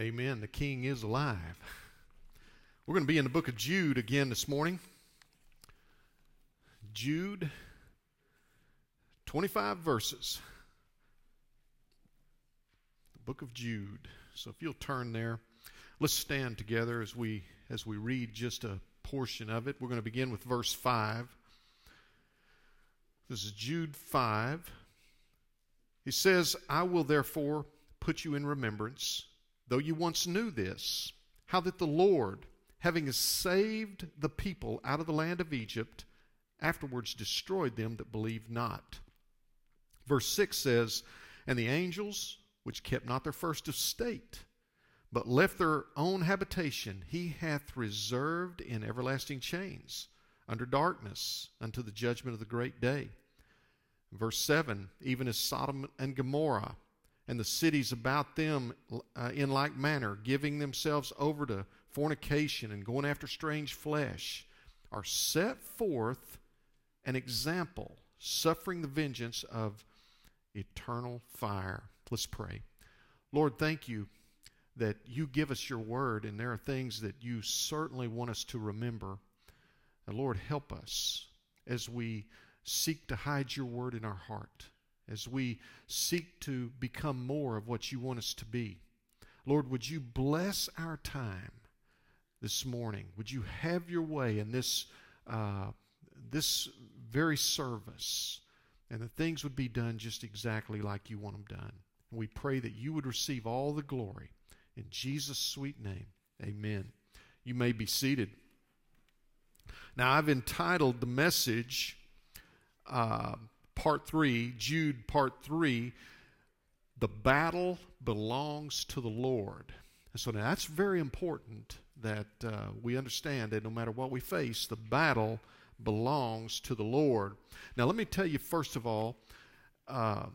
Amen. The King is alive. We're going to be in the book of Jude again this morning. Jude, 25 verses. The book of Jude. So if you'll turn there, let's stand together as we as we read just a portion of it. We're going to begin with verse 5. This is Jude 5. He says, I will therefore put you in remembrance though you once knew this, how that the Lord, having saved the people out of the land of Egypt, afterwards destroyed them that believed not. Verse 6 says, And the angels, which kept not their first estate, but left their own habitation, he hath reserved in everlasting chains, under darkness, unto the judgment of the great day. Verse 7 Even as Sodom and Gomorrah and the cities about them uh, in like manner, giving themselves over to fornication and going after strange flesh, are set forth an example, suffering the vengeance of eternal fire. Let's pray. Lord, thank you that you give us your word, and there are things that you certainly want us to remember. And Lord, help us as we seek to hide your word in our heart as we seek to become more of what you want us to be. Lord, would you bless our time this morning? Would you have your way in this, uh, this very service? And that things would be done just exactly like you want them done. And we pray that you would receive all the glory. In Jesus' sweet name, amen. You may be seated. Now, I've entitled the message, uh, part three, Jude part three, the battle belongs to the Lord. And so now that's very important that uh, we understand that no matter what we face, the battle belongs to the Lord. Now, let me tell you, first of all, uh,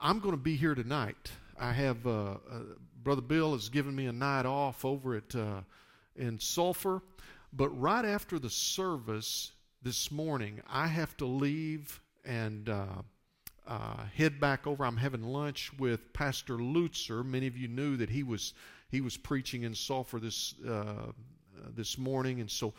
I'm going to be here tonight. I have, uh, uh, Brother Bill has given me a night off over at uh, in Sulphur, but right after the service this morning, I have to leave and uh, uh, head back over. I'm having lunch with Pastor Lutzer. Many of you knew that he was he was preaching in Sulphur this uh, this morning, and so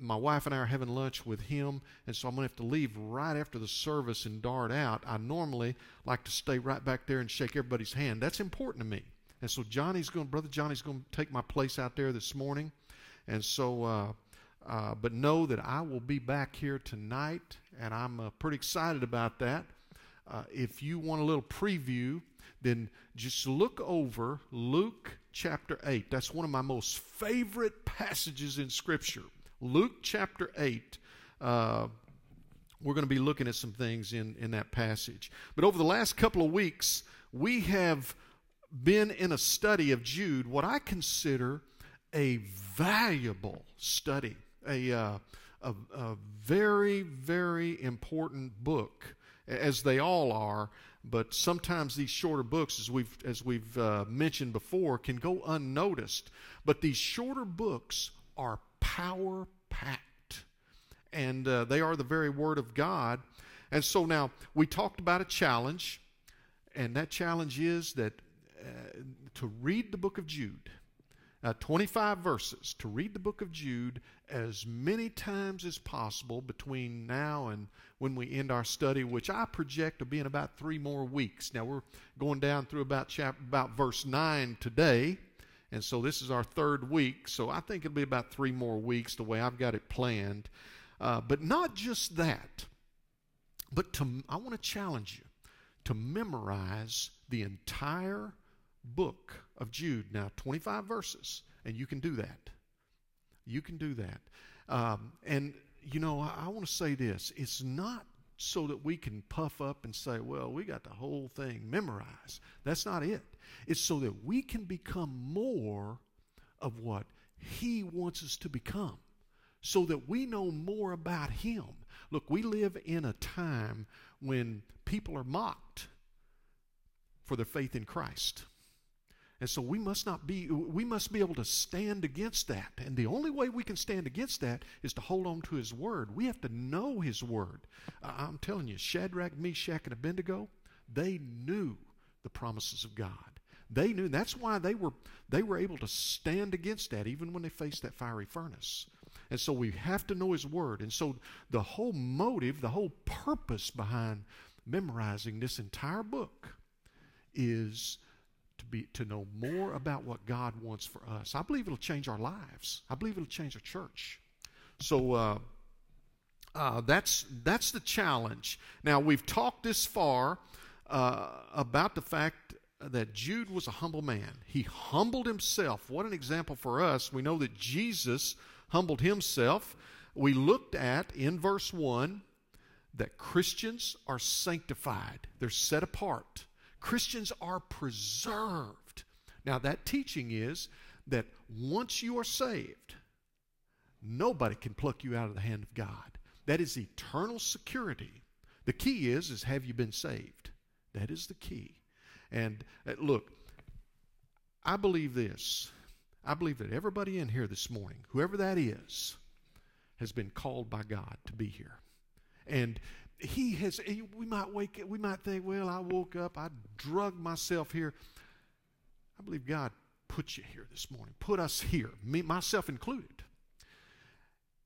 my wife and I are having lunch with him, and so I'm going to have to leave right after the service and dart out. I normally like to stay right back there and shake everybody's hand. That's important to me. And so Johnny's going, brother Johnny's going to take my place out there this morning, and so. Uh, but know that I will be back here tonight, and I'm uh, pretty excited about that. Uh, if you want a little preview, then just look over Luke chapter 8. That's one of my most favorite passages in Scripture. Luke chapter 8. Uh, we're going to be looking at some things in, in that passage. But over the last couple of weeks, we have been in a study of Jude, what I consider a valuable study a, uh, a, a very, very important book, as they all are. But sometimes these shorter books, as we've as we've uh, mentioned before, can go unnoticed. But these shorter books are power packed, and uh, they are the very Word of God. And so now we talked about a challenge, and that challenge is that uh, to read the book of Jude uh, 25 verses to read the book of Jude as many times as possible between now and when we end our study, which I project will be in about three more weeks. Now we're going down through about chapter, about verse 9 today, and so this is our third week. So I think it'll be about three more weeks the way I've got it planned. Uh, but not just that, but to, I want to challenge you to memorize the entire book of Jude. Now, 25 verses, and you can do that. You can do that. Um, and, you know, I, I want to say this it's not so that we can puff up and say, well, we got the whole thing memorized. That's not it. It's so that we can become more of what He wants us to become, so that we know more about Him. Look, we live in a time when people are mocked for their faith in Christ. And so we must not be, we must be able to stand against that. And the only way we can stand against that is to hold on to His Word. We have to know His Word. I'm telling you, Shadrach, Meshach, and Abednego, they knew the promises of God. They knew. That's why they were they were able to stand against that even when they faced that fiery furnace. And so we have to know His Word. And so the whole motive, the whole purpose behind memorizing this entire book is to be to know more about what God wants for us. I believe it'll change our lives. I believe it'll change our church. So uh, uh, that's that's the challenge. Now we've talked this far uh, about the fact that Jude was a humble man. He humbled himself. What an example for us. We know that Jesus humbled himself. We looked at in verse 1 that Christians are sanctified, they're set apart. Christians are preserved. Now, that teaching is that once you are saved, nobody can pluck you out of the hand of God. That is eternal security. The key is is have you been saved? That is the key. And uh, look, I believe this. I believe that everybody in here this morning, whoever that is, has been called by God to be here. And he has we might wake we might think, well, I woke up, I drug myself here. I believe God put you here this morning, put us here, me myself included.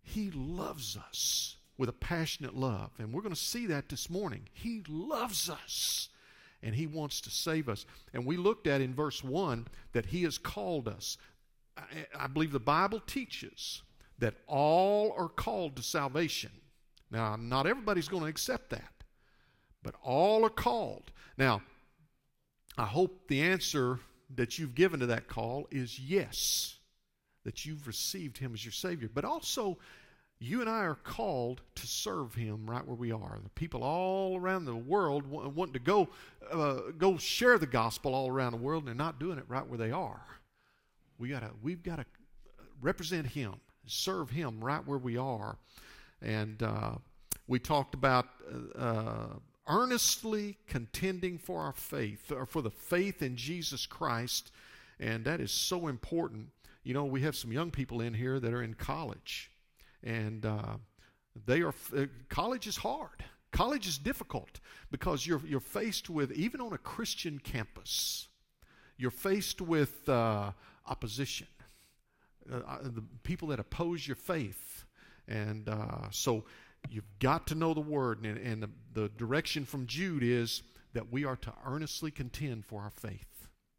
He loves us with a passionate love, and we're going to see that this morning. He loves us and He wants to save us. And we looked at in verse 1 that He has called us. I, I believe the Bible teaches that all are called to salvation. Now, not everybody's going to accept that, but all are called. Now, I hope the answer that you've given to that call is yes, that you've received Him as your Savior. But also, you and I are called to serve Him right where we are. The people all around the world want to go uh, go share the gospel all around the world, and they're not doing it right where they are. We gotta we've got to represent Him, serve Him right where we are, and uh, we talked about. Uh, earnestly contending for our faith, or for the faith in Jesus Christ, and that is so important. You know, we have some young people in here that are in college, and uh, they are uh, college is hard. College is difficult because you're you're faced with even on a Christian campus, you're faced with uh, opposition, uh, uh, the people that oppose your faith, and uh, so you've got to know the word. And, and the, the direction from Jude is that we are to earnestly contend for our faith.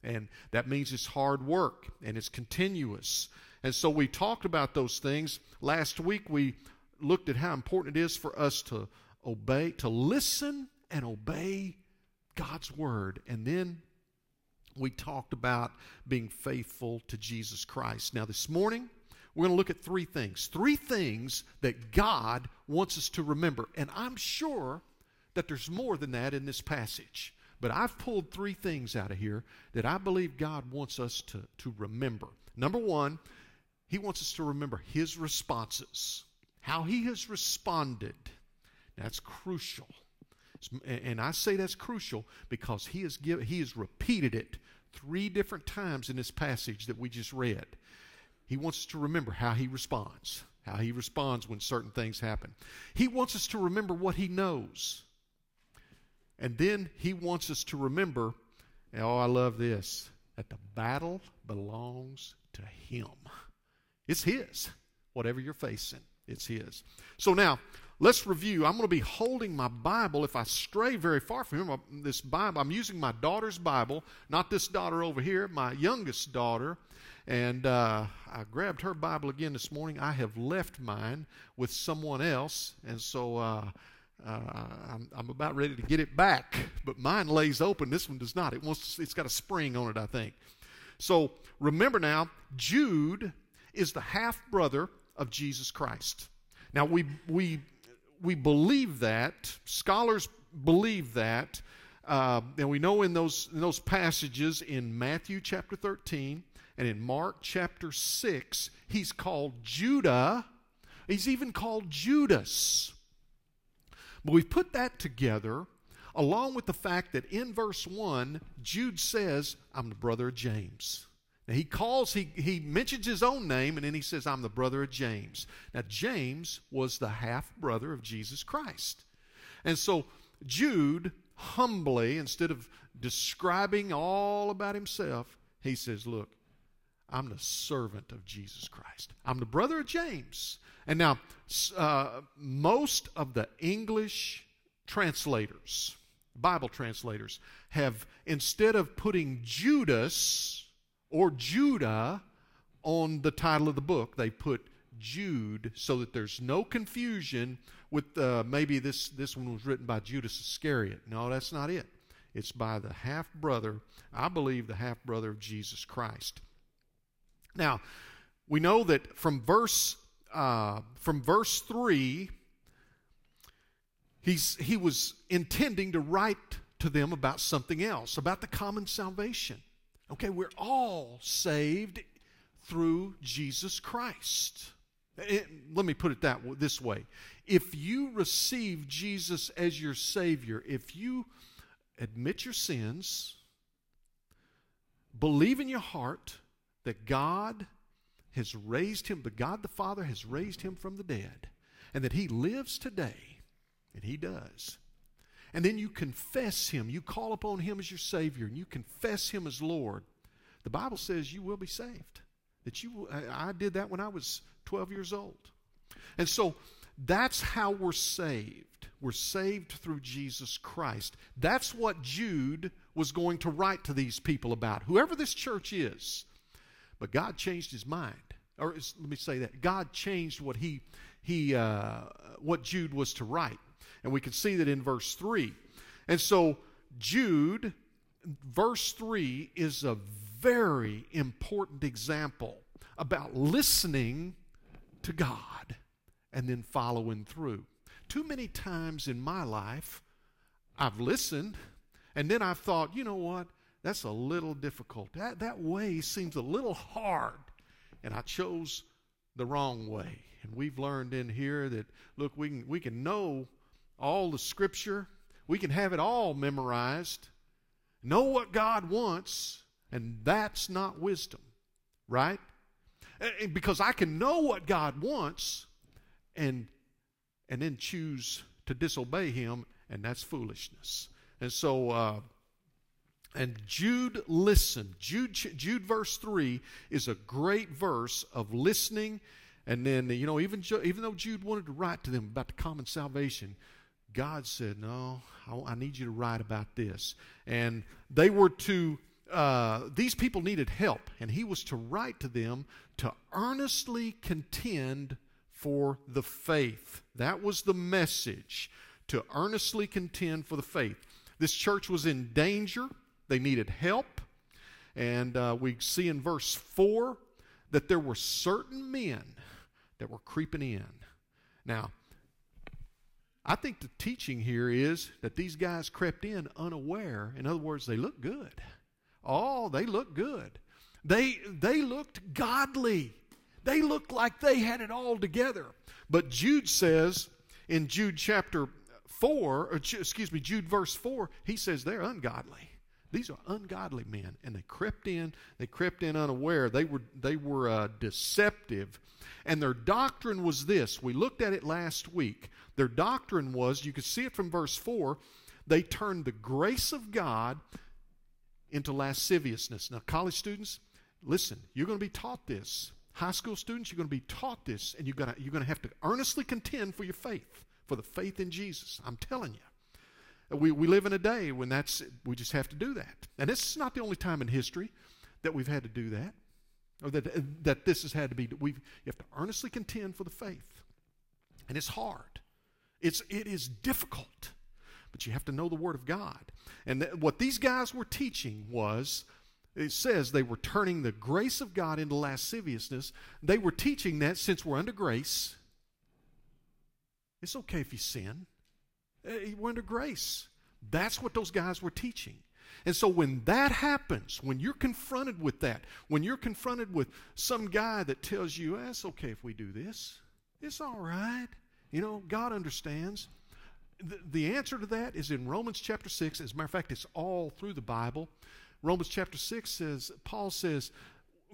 And that means it's hard work and it's continuous. And so we talked about those things. Last week we looked at how important it is for us to obey, to listen and obey God's word. And then we talked about being faithful to Jesus Christ. Now, this morning, we're going to look at three things. Three things that God wants us to remember. And I'm sure that there's more than that in this passage. But I've pulled three things out of here that I believe God wants us to, to remember. Number one, he wants us to remember his responses, how he has responded. That's crucial. And I say that's crucial because he has, give, he has repeated it three different times in this passage that we just read. He wants us to remember how he responds, how he responds when certain things happen. He wants us to remember what he knows. And then he wants us to remember, oh, I love this, that the battle belongs to him. It's His. Whatever you're facing, it's His. So now, let's review. I'm going to be holding my Bible. If I stray very far from Him, this Bible, I'm using my daughter's Bible, not this daughter over here, my youngest daughter. And uh, I grabbed her Bible again this morning. I have left mine with someone else, and so uh, uh, I'm, I'm, about ready to get it back. But mine lays open. This one does not. It wants. It's got a spring on it, I think. So remember now, Jude is the half brother of Jesus Christ. Now, we, we, we believe that, scholars believe that, uh, and we know in those, in those passages in Matthew chapter 13 and in Mark chapter 6, he's called Judah. He's even called Judas. But we've put that together along with the fact that in verse 1, Jude says, I'm the brother of James. Now he calls, he, he mentions his own name, and then he says, I'm the brother of James. Now, James was the half brother of Jesus Christ. And so Jude humbly, instead of describing all about himself, he says, Look, I'm the servant of Jesus Christ. I'm the brother of James. And now, uh, most of the English translators, Bible translators, have, instead of putting Judas or Judah on the title of the book, they put Jude so that there's no confusion with uh, maybe this, this one was written by Judas Iscariot. No, that's not it. It's by the half brother, I believe, the half brother of Jesus Christ. Now, we know that from verse uh, from verse three, he's he was intending to write to them about something else, about the common salvation. Okay, we're all saved through Jesus Christ. It, let me put it that this way: if you receive Jesus as your Savior, if you admit your sins, believe in your heart that God has raised him, the God the Father has raised him from the dead, and that he lives today, and he does. And then you confess him, you call upon him as your Savior, and you confess him as Lord. The Bible says you will be saved. That you, I did that when I was 12 years old. And so that's how we're saved. We're saved through Jesus Christ. That's what Jude was going to write to these people about. Whoever this church is, but God changed his mind. Or let me say that God changed what he he uh, what Jude was to write, and we can see that in verse three. And so Jude, verse three, is a very important example about listening to God and then following through. Too many times in my life, I've listened and then I've thought, you know what? That's a little difficult. That, that way seems a little hard. And I chose the wrong way. And we've learned in here that, look, we can, we can know all the scripture, we can have it all memorized, know what God wants, and that's not wisdom, right? Because I can know what God wants and, and then choose to disobey Him, and that's foolishness. And so, uh, and Jude listened. Jude, Jude verse 3 is a great verse of listening. And then, you know, even, even though Jude wanted to write to them about the common salvation, God said, No, I, I need you to write about this. And they were to, uh, these people needed help. And he was to write to them to earnestly contend for the faith. That was the message to earnestly contend for the faith. This church was in danger. They needed help. And uh, we see in verse 4 that there were certain men that were creeping in. Now, I think the teaching here is that these guys crept in unaware. In other words, they look good. Oh, they look good. They, they looked godly. They looked like they had it all together. But Jude says in Jude chapter 4, or, excuse me, Jude verse 4, he says they're ungodly. These are ungodly men, and they crept in. They crept in unaware. They were they were uh, deceptive, and their doctrine was this. We looked at it last week. Their doctrine was you could see it from verse four. They turned the grace of God into lasciviousness. Now, college students, listen. You're going to be taught this. High school students, you're going to be taught this, and you're going to, you're going to have to earnestly contend for your faith, for the faith in Jesus. I'm telling you. We, we live in a day when that's, we just have to do that. And this is not the only time in history that we've had to do that, or that, that this has had to be. We've, you have to earnestly contend for the faith. And it's hard, it's, it is difficult, but you have to know the Word of God. And th- what these guys were teaching was it says they were turning the grace of God into lasciviousness. They were teaching that since we're under grace, it's okay if you sin. We're under grace. That's what those guys were teaching. And so when that happens, when you're confronted with that, when you're confronted with some guy that tells you, eh, it's okay if we do this, it's all right. You know, God understands. The, the answer to that is in Romans chapter 6. As a matter of fact, it's all through the Bible. Romans chapter 6 says, Paul says,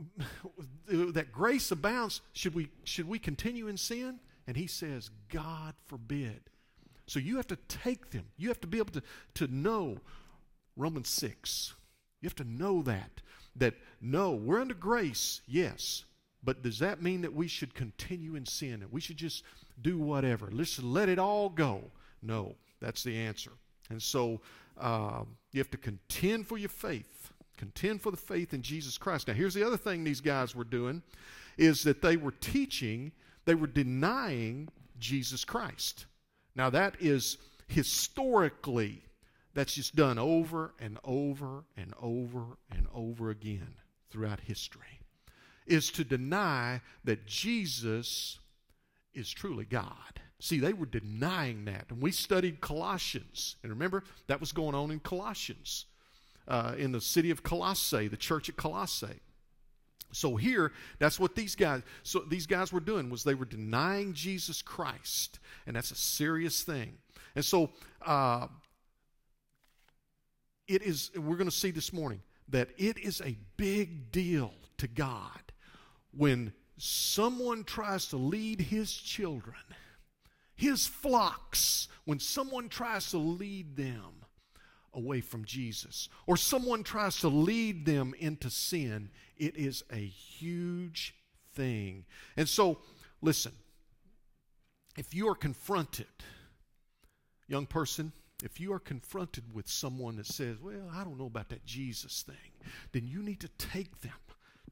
that grace abounds. Should we, should we continue in sin? And he says, God forbid. So you have to take them. You have to be able to, to know Romans 6. You have to know that. That no, we're under grace, yes. But does that mean that we should continue in sin? That we should just do whatever? Let's let it all go. No, that's the answer. And so uh, you have to contend for your faith. Contend for the faith in Jesus Christ. Now, here's the other thing these guys were doing is that they were teaching, they were denying Jesus Christ. Now, that is historically, that's just done over and over and over and over again throughout history, is to deny that Jesus is truly God. See, they were denying that. And we studied Colossians. And remember, that was going on in Colossians, uh, in the city of Colossae, the church at Colossae. So here, that's what these guys. So these guys were doing was they were denying Jesus Christ, and that's a serious thing. And so uh, it is. We're going to see this morning that it is a big deal to God when someone tries to lead His children, His flocks. When someone tries to lead them away from Jesus, or someone tries to lead them into sin, it is a huge thing. And so, listen, if you are confronted, young person, if you are confronted with someone that says, Well, I don't know about that Jesus thing, then you need to take them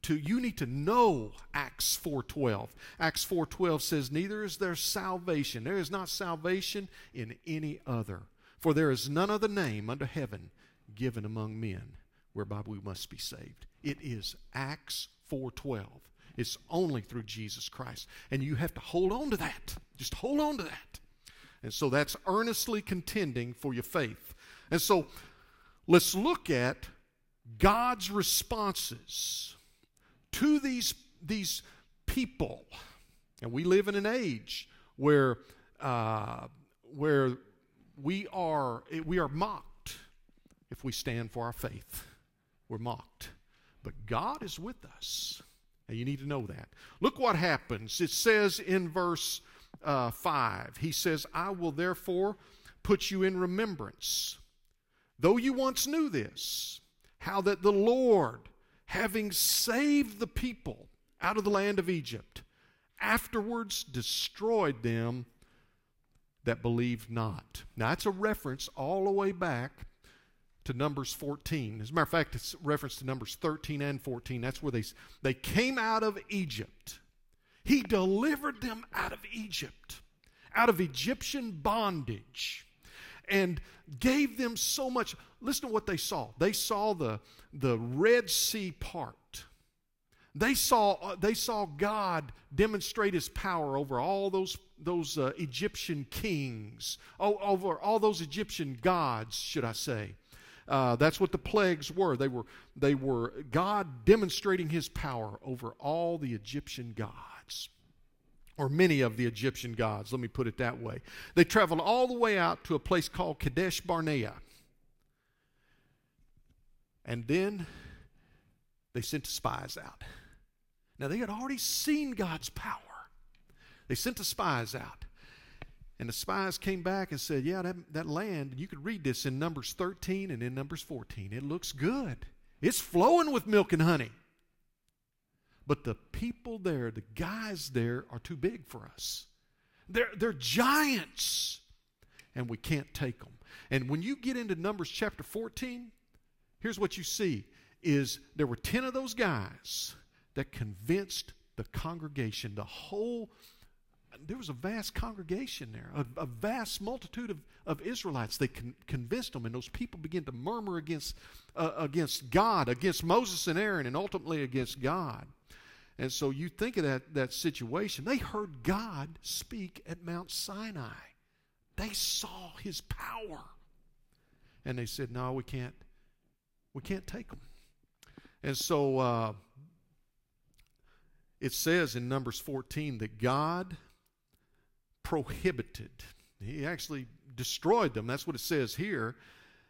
to you need to know acts 4.12 acts 4.12 says neither is there salvation. There is not salvation in any other for there is none other name under heaven given among men whereby we must be saved. It is Acts 4:12. It's only through Jesus Christ. And you have to hold on to that. Just hold on to that. And so that's earnestly contending for your faith. And so let's look at God's responses to these, these people. And we live in an age where, uh, where we are, we are mocked if we stand for our faith. We're mocked. But God is with us. And you need to know that. Look what happens. It says in verse uh, 5, He says, I will therefore put you in remembrance, though you once knew this, how that the Lord, having saved the people out of the land of Egypt, afterwards destroyed them that believed not. Now, that's a reference all the way back to Numbers 14. As a matter of fact, it's reference to Numbers 13 and 14. That's where they, they came out of Egypt. He delivered them out of Egypt, out of Egyptian bondage, and gave them so much. Listen to what they saw. They saw the, the Red Sea part. They saw, uh, they saw God demonstrate his power over all those, those uh, Egyptian kings, over all those Egyptian gods, should I say. Uh, that's what the plagues were. They were, they were God demonstrating his power over all the Egyptian gods, or many of the Egyptian gods, let me put it that way. They traveled all the way out to a place called Kadesh Barnea. And then they sent spies out. Now, they had already seen God's power. They sent the spies out. And the spies came back and said, Yeah, that, that land, you could read this in Numbers 13 and in Numbers 14. It looks good. It's flowing with milk and honey. But the people there, the guys there, are too big for us. They're, they're giants, and we can't take them. And when you get into Numbers chapter 14, here's what you see is there were 10 of those guys that convinced the congregation, the whole, there was a vast congregation there, a, a vast multitude of, of Israelites. They con- convinced them, and those people began to murmur against, uh, against God, against Moses and Aaron, and ultimately against God. And so you think of that, that situation. They heard God speak at Mount Sinai. They saw his power. And they said, No, we can't, we can't take them. And so uh, it says in Numbers 14 that God prohibited, He actually destroyed them. That's what it says here.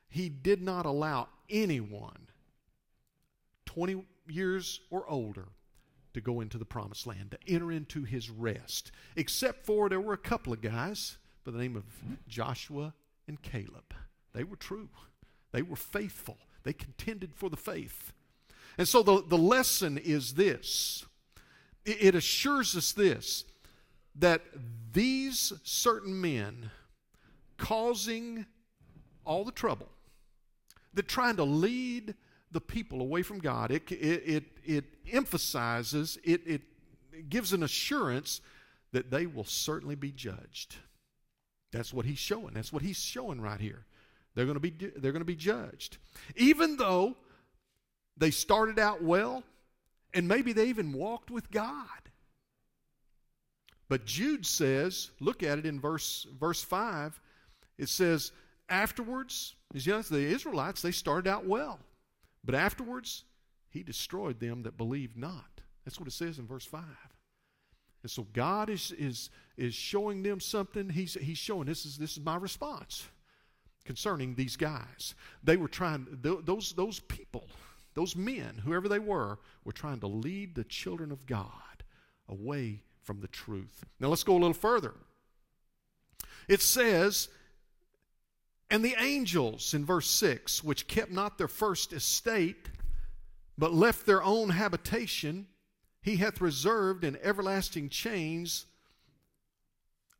He did not allow anyone 20 years or older to go into the promised land, to enter into his rest, except for there were a couple of guys by the name of Joshua and Caleb. They were true. They were faithful, they contended for the faith. And so the, the lesson is this it, assures us this that these certain men causing all the trouble, that trying to lead the people away from God, it, it, it, it emphasizes, it, it gives an assurance that they will certainly be judged. That's what he's showing. That's what he's showing right here. They're going to be they're going to be judged. Even though they started out well and maybe they even walked with God. But Jude says, look at it in verse verse 5. It says, afterwards, the Israelites, they started out well. But afterwards, he destroyed them that believed not. That's what it says in verse 5. And so God is, is, is showing them something. He's, he's showing this is, this is my response concerning these guys. They were trying, those, those people, those men, whoever they were, were trying to lead the children of God away from the truth. Now let's go a little further. It says, and the angels in verse 6, which kept not their first estate, but left their own habitation, he hath reserved in everlasting chains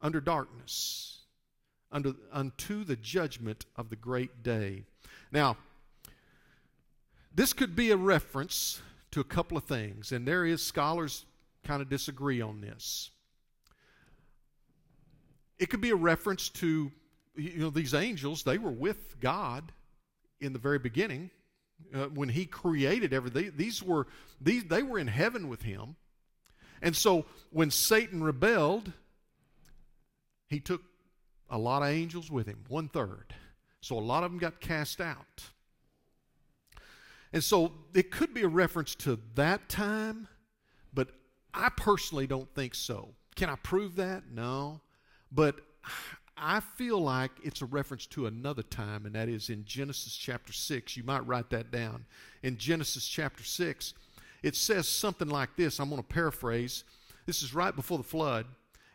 under darkness, under, unto the judgment of the great day. Now, this could be a reference to a couple of things, and there is scholars kind of disagree on this. It could be a reference to you know these angels, they were with God in the very beginning uh, when he created everything these were these they were in heaven with him. And so when satan rebelled he took a lot of angels with him one third. So a lot of them got cast out and so it could be a reference to that time but i personally don't think so can i prove that no but I feel like it's a reference to another time, and that is in Genesis chapter 6. You might write that down. In Genesis chapter 6, it says something like this. I'm going to paraphrase. This is right before the flood.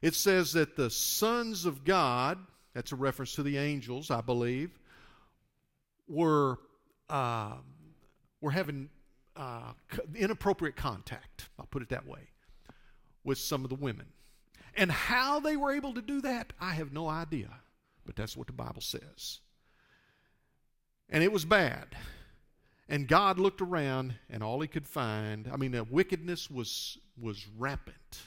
It says that the sons of God, that's a reference to the angels, I believe, were, uh, were having uh, inappropriate contact, I'll put it that way, with some of the women. And how they were able to do that, I have no idea. But that's what the Bible says. And it was bad. And God looked around, and all he could find, I mean, the wickedness was, was rampant.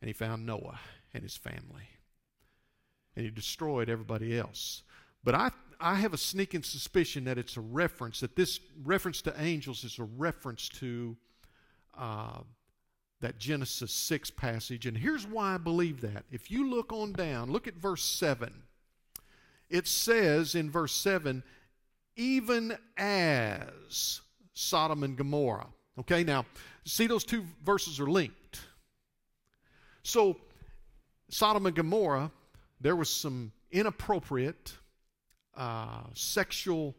And he found Noah and his family. And he destroyed everybody else. But I, I have a sneaking suspicion that it's a reference, that this reference to angels is a reference to uh, that Genesis 6 passage. And here's why I believe that. If you look on down, look at verse 7. It says in verse 7, even as Sodom and Gomorrah. Okay, now, see those two verses are linked. So, Sodom and Gomorrah, there was some inappropriate uh, sexual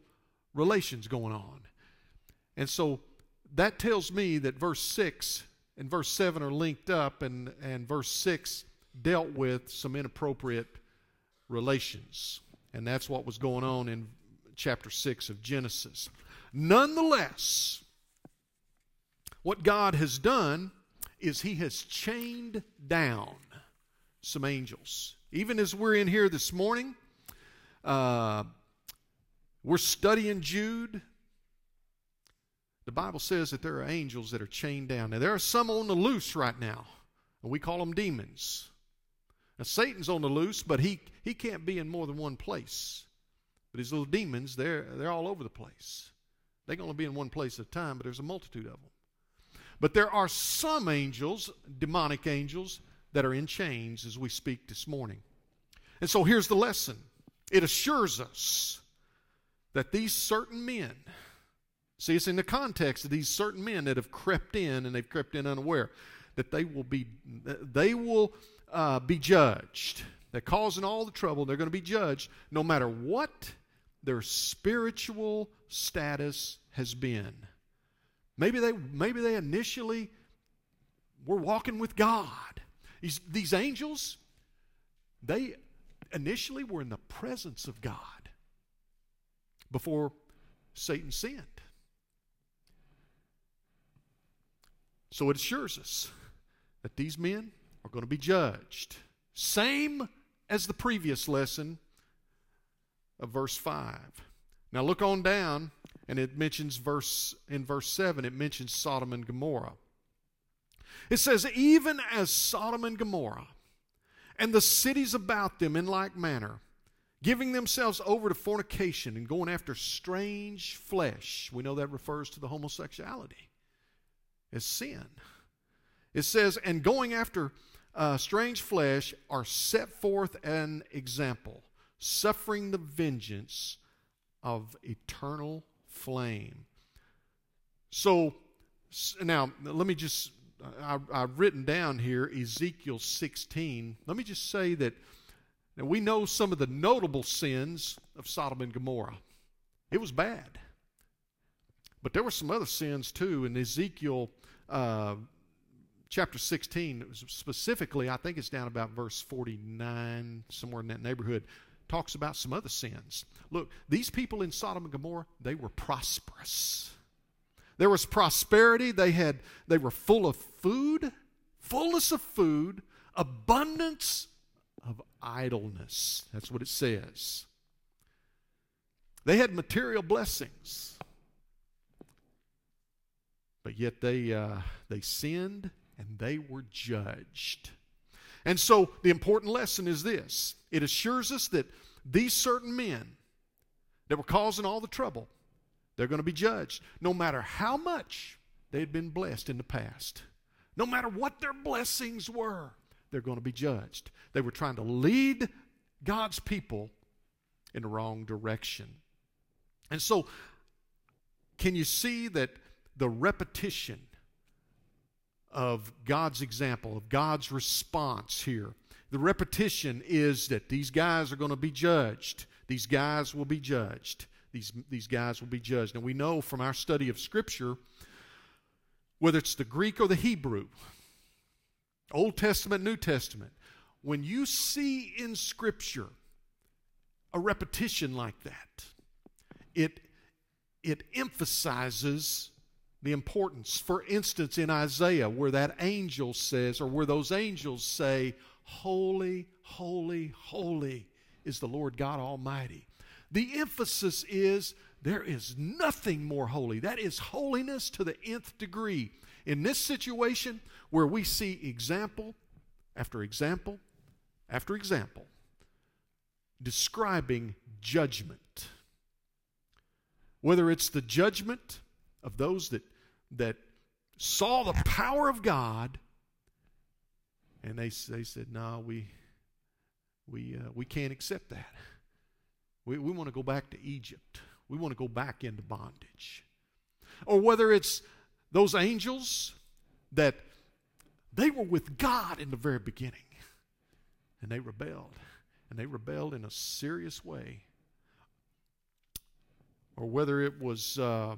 relations going on. And so that tells me that verse 6 and verse 7 are linked up, and, and verse 6 dealt with some inappropriate relations. And that's what was going on in chapter 6 of Genesis. Nonetheless, what God has done is He has chained down some angels. Even as we're in here this morning, uh, we're studying Jude. The Bible says that there are angels that are chained down. Now, there are some on the loose right now, and we call them demons. Now, Satan's on the loose, but he, he can't be in more than one place. But his little demons, they're, they're all over the place. They can only be in one place at a time, but there's a multitude of them. But there are some angels, demonic angels, that are in chains as we speak this morning. And so here's the lesson it assures us that these certain men, See, it's in the context of these certain men that have crept in and they've crept in unaware that they will be they will uh, be judged. They're causing all the trouble. They're going to be judged no matter what their spiritual status has been. Maybe they maybe they initially were walking with God. These, these angels, they initially were in the presence of God before Satan sinned. So it assures us that these men are going to be judged. Same as the previous lesson of verse 5. Now look on down, and it mentions verse in verse 7, it mentions Sodom and Gomorrah. It says, Even as Sodom and Gomorrah and the cities about them in like manner, giving themselves over to fornication and going after strange flesh. We know that refers to the homosexuality as sin. It says, and going after uh, strange flesh are set forth an example, suffering the vengeance of eternal flame. So, now, let me just, I, I've written down here Ezekiel 16. Let me just say that now we know some of the notable sins of Sodom and Gomorrah. It was bad. But there were some other sins too. In Ezekiel uh, chapter 16, specifically, I think it's down about verse 49, somewhere in that neighborhood, talks about some other sins. Look, these people in Sodom and Gomorrah, they were prosperous. There was prosperity. They had they were full of food, fullness of food, abundance of idleness. That's what it says. They had material blessings, but yet they, uh, they sinned and they were judged. And so the important lesson is this it assures us that these certain men that were causing all the trouble, they're going to be judged, no matter how much they had been blessed in the past, no matter what their blessings were they're going to be judged. They were trying to lead God's people in the wrong direction. And so, can you see that the repetition of God's example, of God's response here, the repetition is that these guys are going to be judged. These guys will be judged. These, these guys will be judged. And we know from our study of Scripture, whether it's the Greek or the Hebrew, Old Testament, New Testament, when you see in Scripture a repetition like that, it, it emphasizes the importance. For instance, in Isaiah, where that angel says, or where those angels say, Holy, holy, holy is the Lord God Almighty. The emphasis is there is nothing more holy. That is holiness to the nth degree. In this situation, where we see example after example after example describing judgment, whether it's the judgment of those that, that saw the power of God and they, they said, no, we, we, uh, we can't accept that. We, we want to go back to Egypt. We want to go back into bondage. Or whether it's those angels that they were with God in the very beginning, and they rebelled. And they rebelled in a serious way. Or whether it was uh,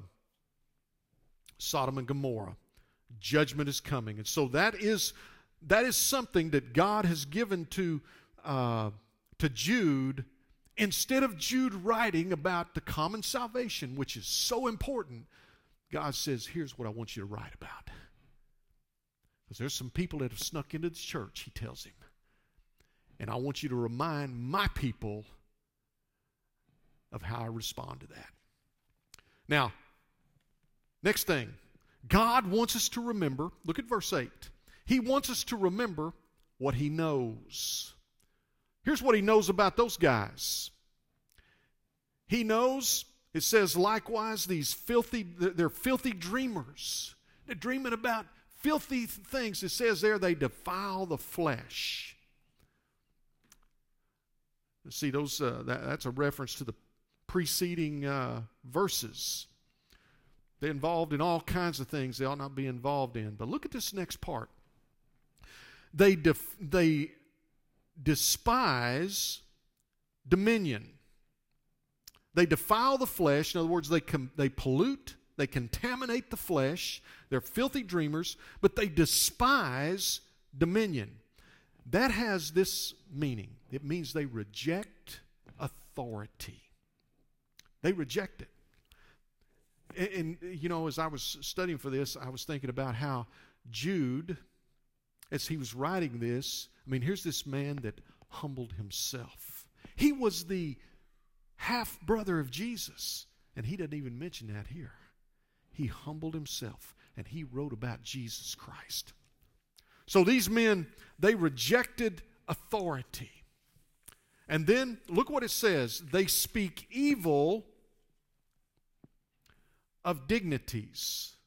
Sodom and Gomorrah, judgment is coming. And so that is, that is something that God has given to, uh, to Jude instead of Jude writing about the common salvation, which is so important, God says, Here's what I want you to write about. Because there's some people that have snuck into the church, he tells him. And I want you to remind my people of how I respond to that. Now, next thing, God wants us to remember, look at verse 8. He wants us to remember what he knows. Here's what he knows about those guys. He knows, it says likewise, these filthy, they're filthy dreamers. They're dreaming about filthy things. It says there they defile the flesh. See, those uh, that, that's a reference to the preceding uh, verses. They're involved in all kinds of things they ought not be involved in. But look at this next part. They def- they despise dominion. They defile the flesh. In other words, they com- they pollute they contaminate the flesh. They're filthy dreamers, but they despise dominion. That has this meaning it means they reject authority. They reject it. And, and, you know, as I was studying for this, I was thinking about how Jude, as he was writing this, I mean, here's this man that humbled himself. He was the half brother of Jesus, and he doesn't even mention that here. He humbled himself and he wrote about Jesus Christ. So these men, they rejected authority. And then look what it says they speak evil of dignities.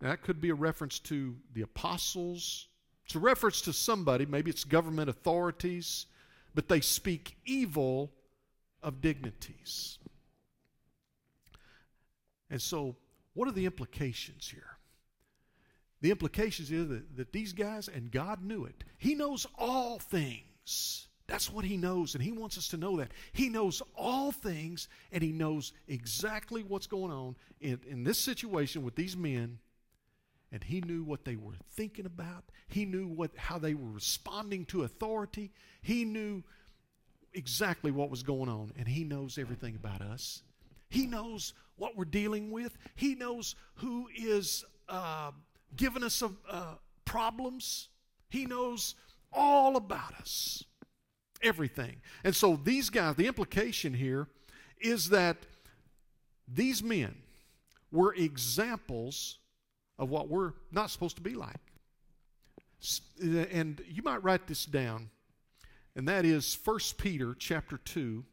Now, that could be a reference to the apostles. It's a reference to somebody, maybe it's government authorities, but they speak evil of dignities. And so, what are the implications here? The implications is that, that these guys, and God knew it, He knows all things. That's what He knows, and He wants us to know that. He knows all things, and He knows exactly what's going on in, in this situation with these men. And He knew what they were thinking about. He knew what, how they were responding to authority. He knew exactly what was going on, and He knows everything about us. He knows what we're dealing with. He knows who is uh, giving us uh, problems. He knows all about us, everything. And so these guys, the implication here is that these men were examples of what we're not supposed to be like. And you might write this down, and that is 1 Peter chapter 2.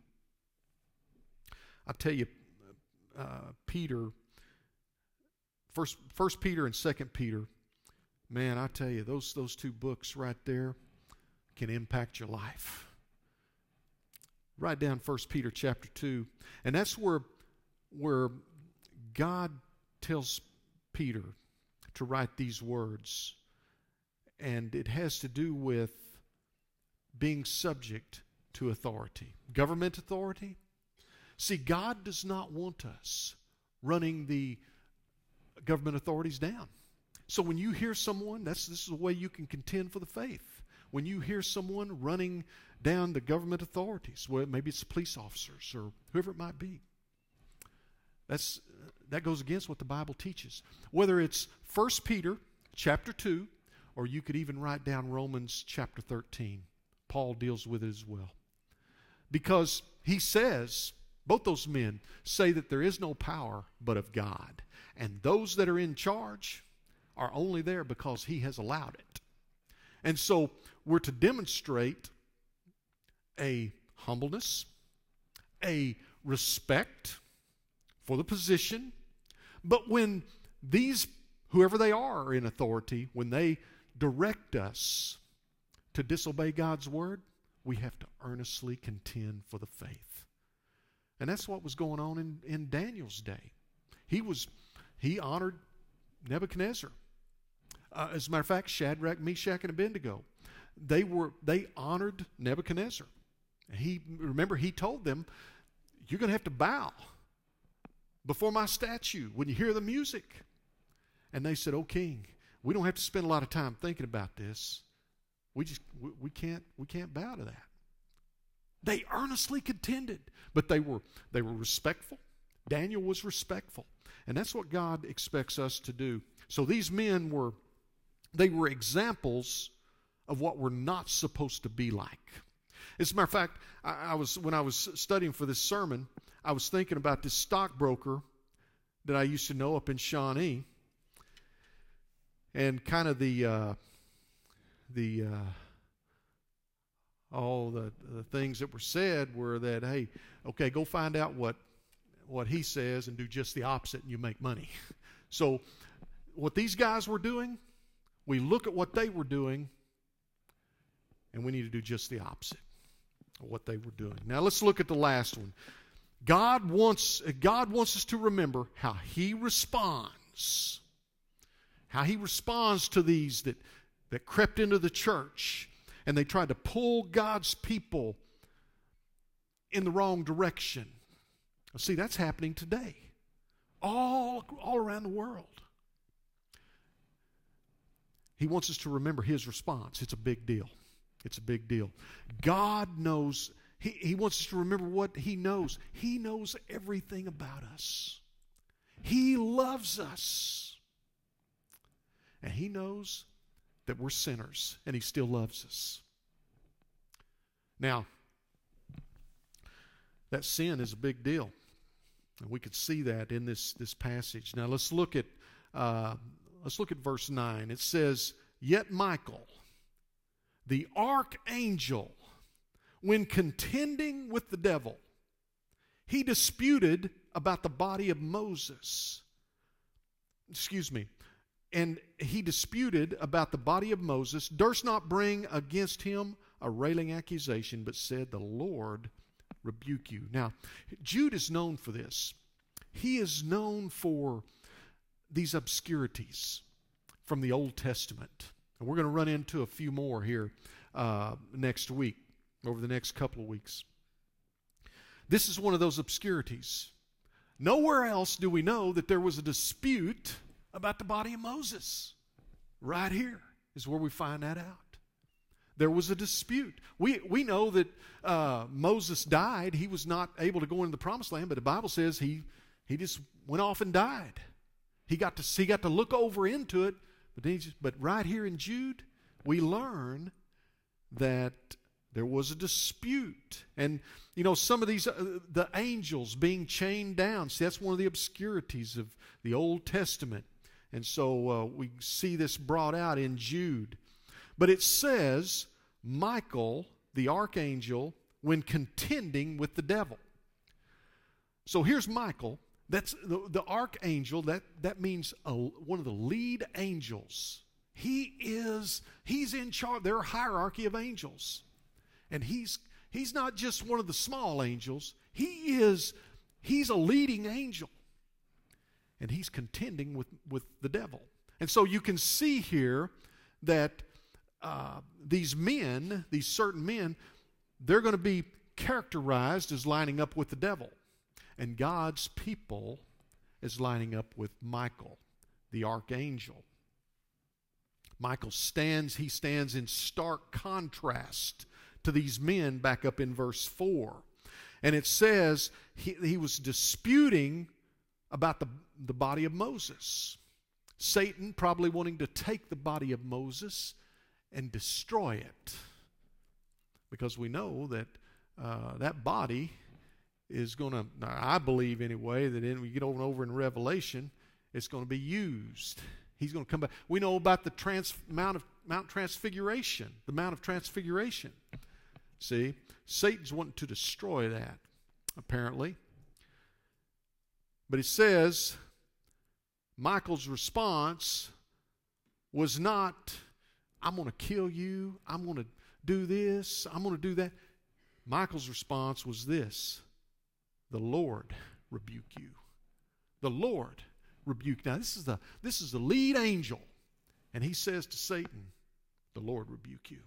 I tell you, uh, Peter First, First Peter and Second Peter, man, I tell you, those those two books right there can impact your life. Write down First Peter chapter two, and that's where where God tells Peter to write these words, and it has to do with being subject to authority, government authority. See, God does not want us running the government authorities down. So when you hear someone, that's this is a way you can contend for the faith. When you hear someone running down the government authorities, well, maybe it's police officers or whoever it might be. That's that goes against what the Bible teaches. Whether it's 1 Peter chapter 2 or you could even write down Romans chapter 13. Paul deals with it as well. Because he says, both those men say that there is no power but of God. And those that are in charge are only there because He has allowed it. And so we're to demonstrate a humbleness, a respect for the position. But when these, whoever they are in authority, when they direct us to disobey God's word, we have to earnestly contend for the faith. And that's what was going on in, in Daniel's day. He was he honored Nebuchadnezzar. Uh, as a matter of fact, Shadrach, Meshach, and Abednego, they were they honored Nebuchadnezzar. He remember he told them, "You're going to have to bow before my statue when you hear the music." And they said, "Oh King, we don't have to spend a lot of time thinking about this. We just we, we can't we can't bow to that." They earnestly contended, but they were they were respectful. Daniel was respectful. And that's what God expects us to do. So these men were they were examples of what we're not supposed to be like. As a matter of fact, I, I was when I was studying for this sermon, I was thinking about this stockbroker that I used to know up in Shawnee, and kind of the uh, the uh, all the, the things that were said were that hey, okay, go find out what what he says and do just the opposite and you make money. So, what these guys were doing, we look at what they were doing and we need to do just the opposite what they were doing. Now, let's look at the last one. God wants, God wants us to remember how he responds. How he responds to these that, that crept into the church and they tried to pull God's people in the wrong direction. See, that's happening today, all, all around the world. He wants us to remember his response. It's a big deal. It's a big deal. God knows, he, he wants us to remember what he knows. He knows everything about us. He loves us. And He knows that we're sinners, and He still loves us. Now, that sin is a big deal. And we could see that in this, this passage. Now let's look at uh, let's look at verse 9. It says, Yet Michael, the archangel, when contending with the devil, he disputed about the body of Moses. Excuse me. And he disputed about the body of Moses, durst not bring against him a railing accusation, but said, The Lord rebuke you. Now, Jude is known for this. He is known for these obscurities from the Old Testament. And we're going to run into a few more here uh, next week, over the next couple of weeks. This is one of those obscurities. Nowhere else do we know that there was a dispute about the body of Moses. Right here is where we find that out. There was a dispute. We, we know that uh, Moses died. He was not able to go into the promised land, but the Bible says he, he just went off and died. He got to, he got to look over into it, but, just, but right here in Jude, we learn that there was a dispute. And, you know, some of these, uh, the angels being chained down, see, that's one of the obscurities of the Old Testament. And so uh, we see this brought out in Jude. But it says, Michael, the archangel, when contending with the devil. So here's Michael. That's the, the archangel. That, that means a, one of the lead angels. He is, he's in charge. There are hierarchy of angels. And he's, he's not just one of the small angels. He is, he's a leading angel. And he's contending with, with the devil. And so you can see here that uh, these men, these certain men, they're going to be characterized as lining up with the devil. And God's people is lining up with Michael, the archangel. Michael stands, he stands in stark contrast to these men back up in verse 4. And it says he, he was disputing about the, the body of Moses. Satan probably wanting to take the body of Moses and destroy it. Because we know that uh, that body is going to, I believe anyway, that in, we get over and over in Revelation, it's going to be used. He's going to come back. We know about the trans, Mount of Mount Transfiguration, the Mount of Transfiguration. See, Satan's wanting to destroy that, apparently. But he says Michael's response was not I'm going to kill you. I'm going to do this. I'm going to do that. Michael's response was this The Lord rebuke you. The Lord rebuke. Now, this is the, this is the lead angel. And he says to Satan, The Lord rebuke you.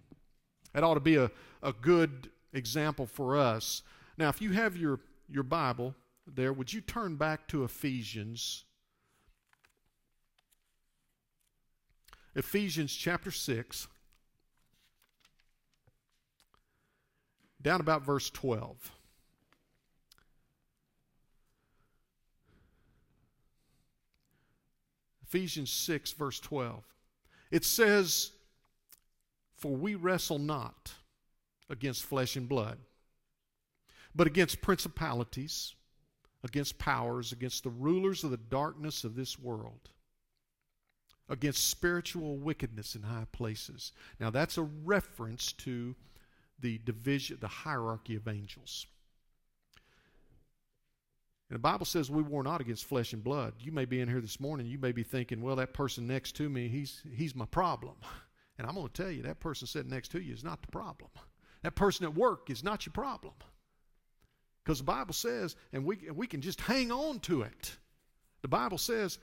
That ought to be a, a good example for us. Now, if you have your, your Bible there, would you turn back to Ephesians Ephesians chapter 6, down about verse 12. Ephesians 6, verse 12. It says, For we wrestle not against flesh and blood, but against principalities, against powers, against the rulers of the darkness of this world against spiritual wickedness in high places. Now, that's a reference to the division, the hierarchy of angels. And the Bible says we war not against flesh and blood. You may be in here this morning, you may be thinking, well, that person next to me, he's, he's my problem. And I'm going to tell you, that person sitting next to you is not the problem. That person at work is not your problem. Because the Bible says, and we, we can just hang on to it. The Bible says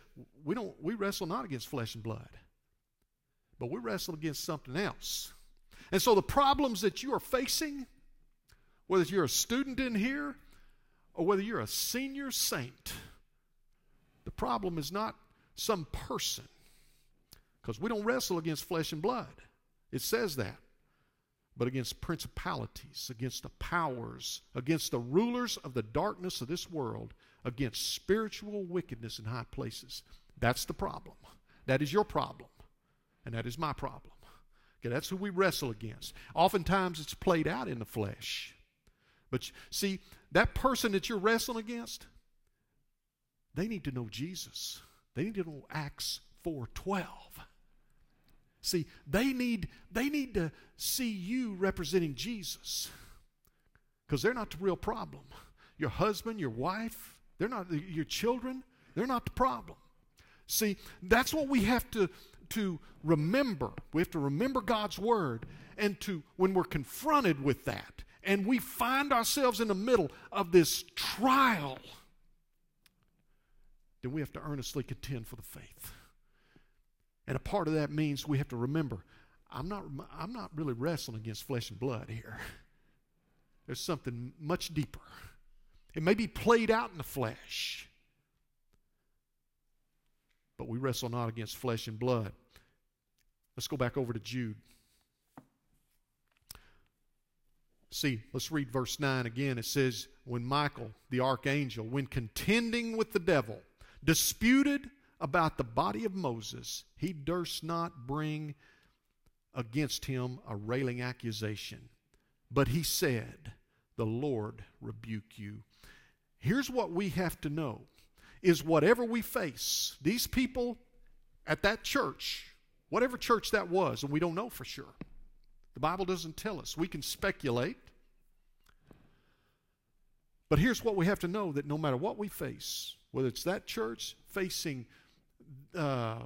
we don't we wrestle not against flesh and blood, but we wrestle against something else. And so the problems that you are facing, whether you're a student in here or whether you're a senior saint, the problem is not some person. Because we don't wrestle against flesh and blood. It says that. But against principalities, against the powers, against the rulers of the darkness of this world, against spiritual wickedness in high places. That's the problem. That is your problem. And that is my problem. Okay, that's who we wrestle against. Oftentimes it's played out in the flesh. But see, that person that you're wrestling against, they need to know Jesus. They need to know Acts 4:12. See, they need they need to see you representing Jesus. Because they're not the real problem. Your husband, your wife, they're not your children, they're not the problem. See, that's what we have to to remember. We have to remember God's word and to when we're confronted with that and we find ourselves in the middle of this trial, then we have to earnestly contend for the faith. And a part of that means we have to remember I'm not, I'm not really wrestling against flesh and blood here. There's something much deeper. It may be played out in the flesh, but we wrestle not against flesh and blood. Let's go back over to Jude. See, let's read verse 9 again. It says, When Michael, the archangel, when contending with the devil, disputed about the body of Moses, he durst not bring against him a railing accusation. But he said, The Lord rebuke you. Here's what we have to know is whatever we face, these people at that church, whatever church that was, and we don't know for sure. The Bible doesn't tell us. We can speculate. But here's what we have to know that no matter what we face, whether it's that church facing uh,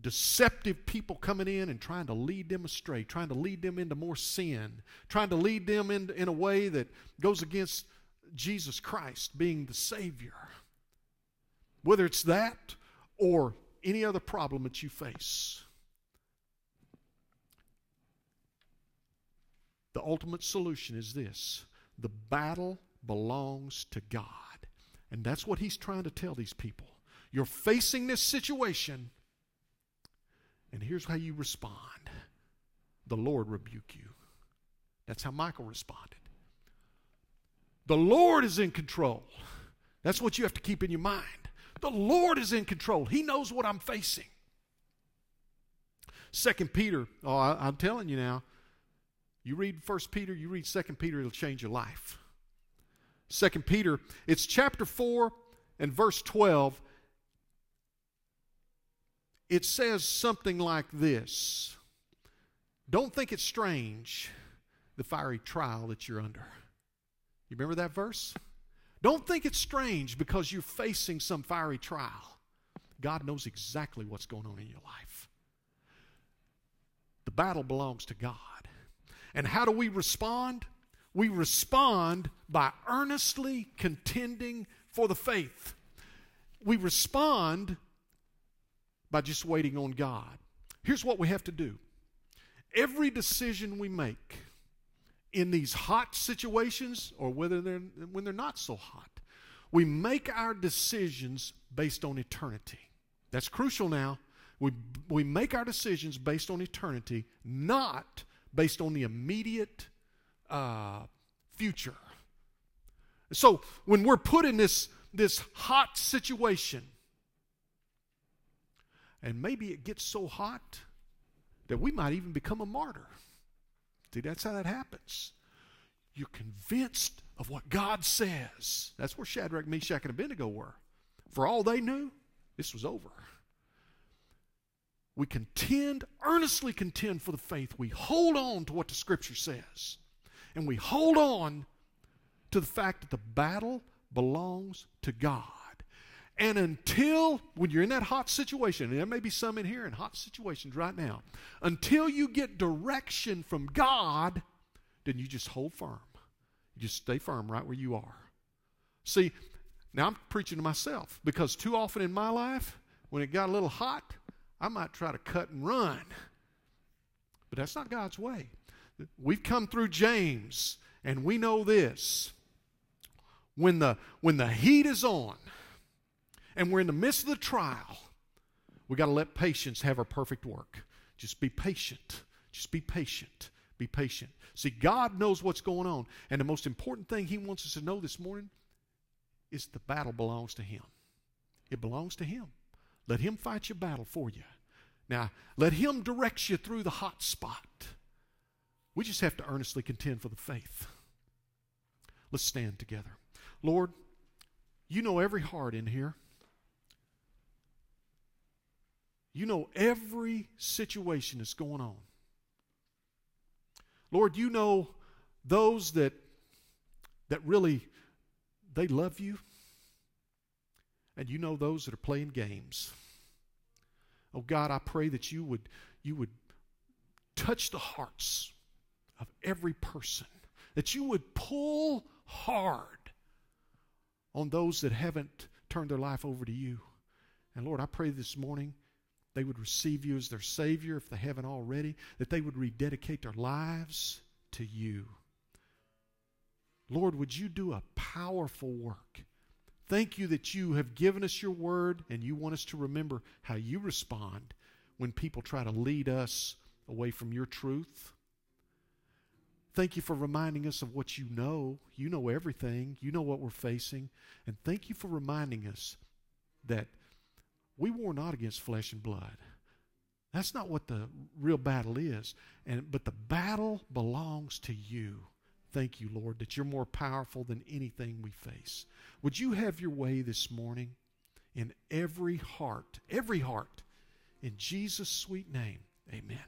deceptive people coming in and trying to lead them astray, trying to lead them into more sin, trying to lead them in, in a way that goes against Jesus Christ being the Savior. Whether it's that or any other problem that you face, the ultimate solution is this the battle belongs to God. And that's what he's trying to tell these people. You're facing this situation, and here's how you respond the Lord rebuke you. That's how Michael responded. The Lord is in control. That's what you have to keep in your mind. The Lord is in control. He knows what I'm facing. Second Peter, oh, I, am telling you now, you read First Peter, you read Second Peter, it'll change your life. Second Peter, it's chapter 4 and verse 12. It says something like this Don't think it's strange, the fiery trial that you're under. You remember that verse? Don't think it's strange because you're facing some fiery trial. God knows exactly what's going on in your life. The battle belongs to God. And how do we respond? We respond by earnestly contending for the faith. We respond by just waiting on God. Here's what we have to do every decision we make in these hot situations or whether they're when they're not so hot we make our decisions based on eternity that's crucial now we, we make our decisions based on eternity not based on the immediate uh, future. So when we're put in this, this hot situation, and maybe it gets so hot that we might even become a martyr. See, that's how that happens. You're convinced of what God says. That's where Shadrach, Meshach, and Abednego were. For all they knew, this was over. We contend, earnestly contend for the faith. We hold on to what the Scripture says and we hold on to the fact that the battle belongs to God. And until, when you're in that hot situation, and there may be some in here in hot situations right now, until you get direction from God, then you just hold firm. You just stay firm right where you are. See, now I'm preaching to myself because too often in my life, when it got a little hot, I might try to cut and run. But that's not God's way. We've come through James, and we know this. When the, when the heat is on, and we're in the midst of the trial, we got to let patience have her perfect work. Just be patient. Just be patient. Be patient. See, God knows what's going on. And the most important thing He wants us to know this morning is the battle belongs to Him. It belongs to Him. Let Him fight your battle for you. Now, let Him direct you through the hot spot. We just have to earnestly contend for the faith. Let's stand together. Lord, you know every heart in here. You know every situation that's going on. Lord, you know those that that really they love you. And you know those that are playing games. Oh God, I pray that you would you would touch the hearts of every person. That you would pull hard on those that haven't turned their life over to you. And Lord, I pray this morning they would receive you as their Savior if they haven't already, that they would rededicate their lives to you. Lord, would you do a powerful work? Thank you that you have given us your word and you want us to remember how you respond when people try to lead us away from your truth. Thank you for reminding us of what you know. You know everything, you know what we're facing. And thank you for reminding us that we war not against flesh and blood. That's not what the real battle is. And but the battle belongs to you. Thank you, Lord, that you're more powerful than anything we face. Would you have your way this morning in every heart, every heart, in Jesus' sweet name? Amen.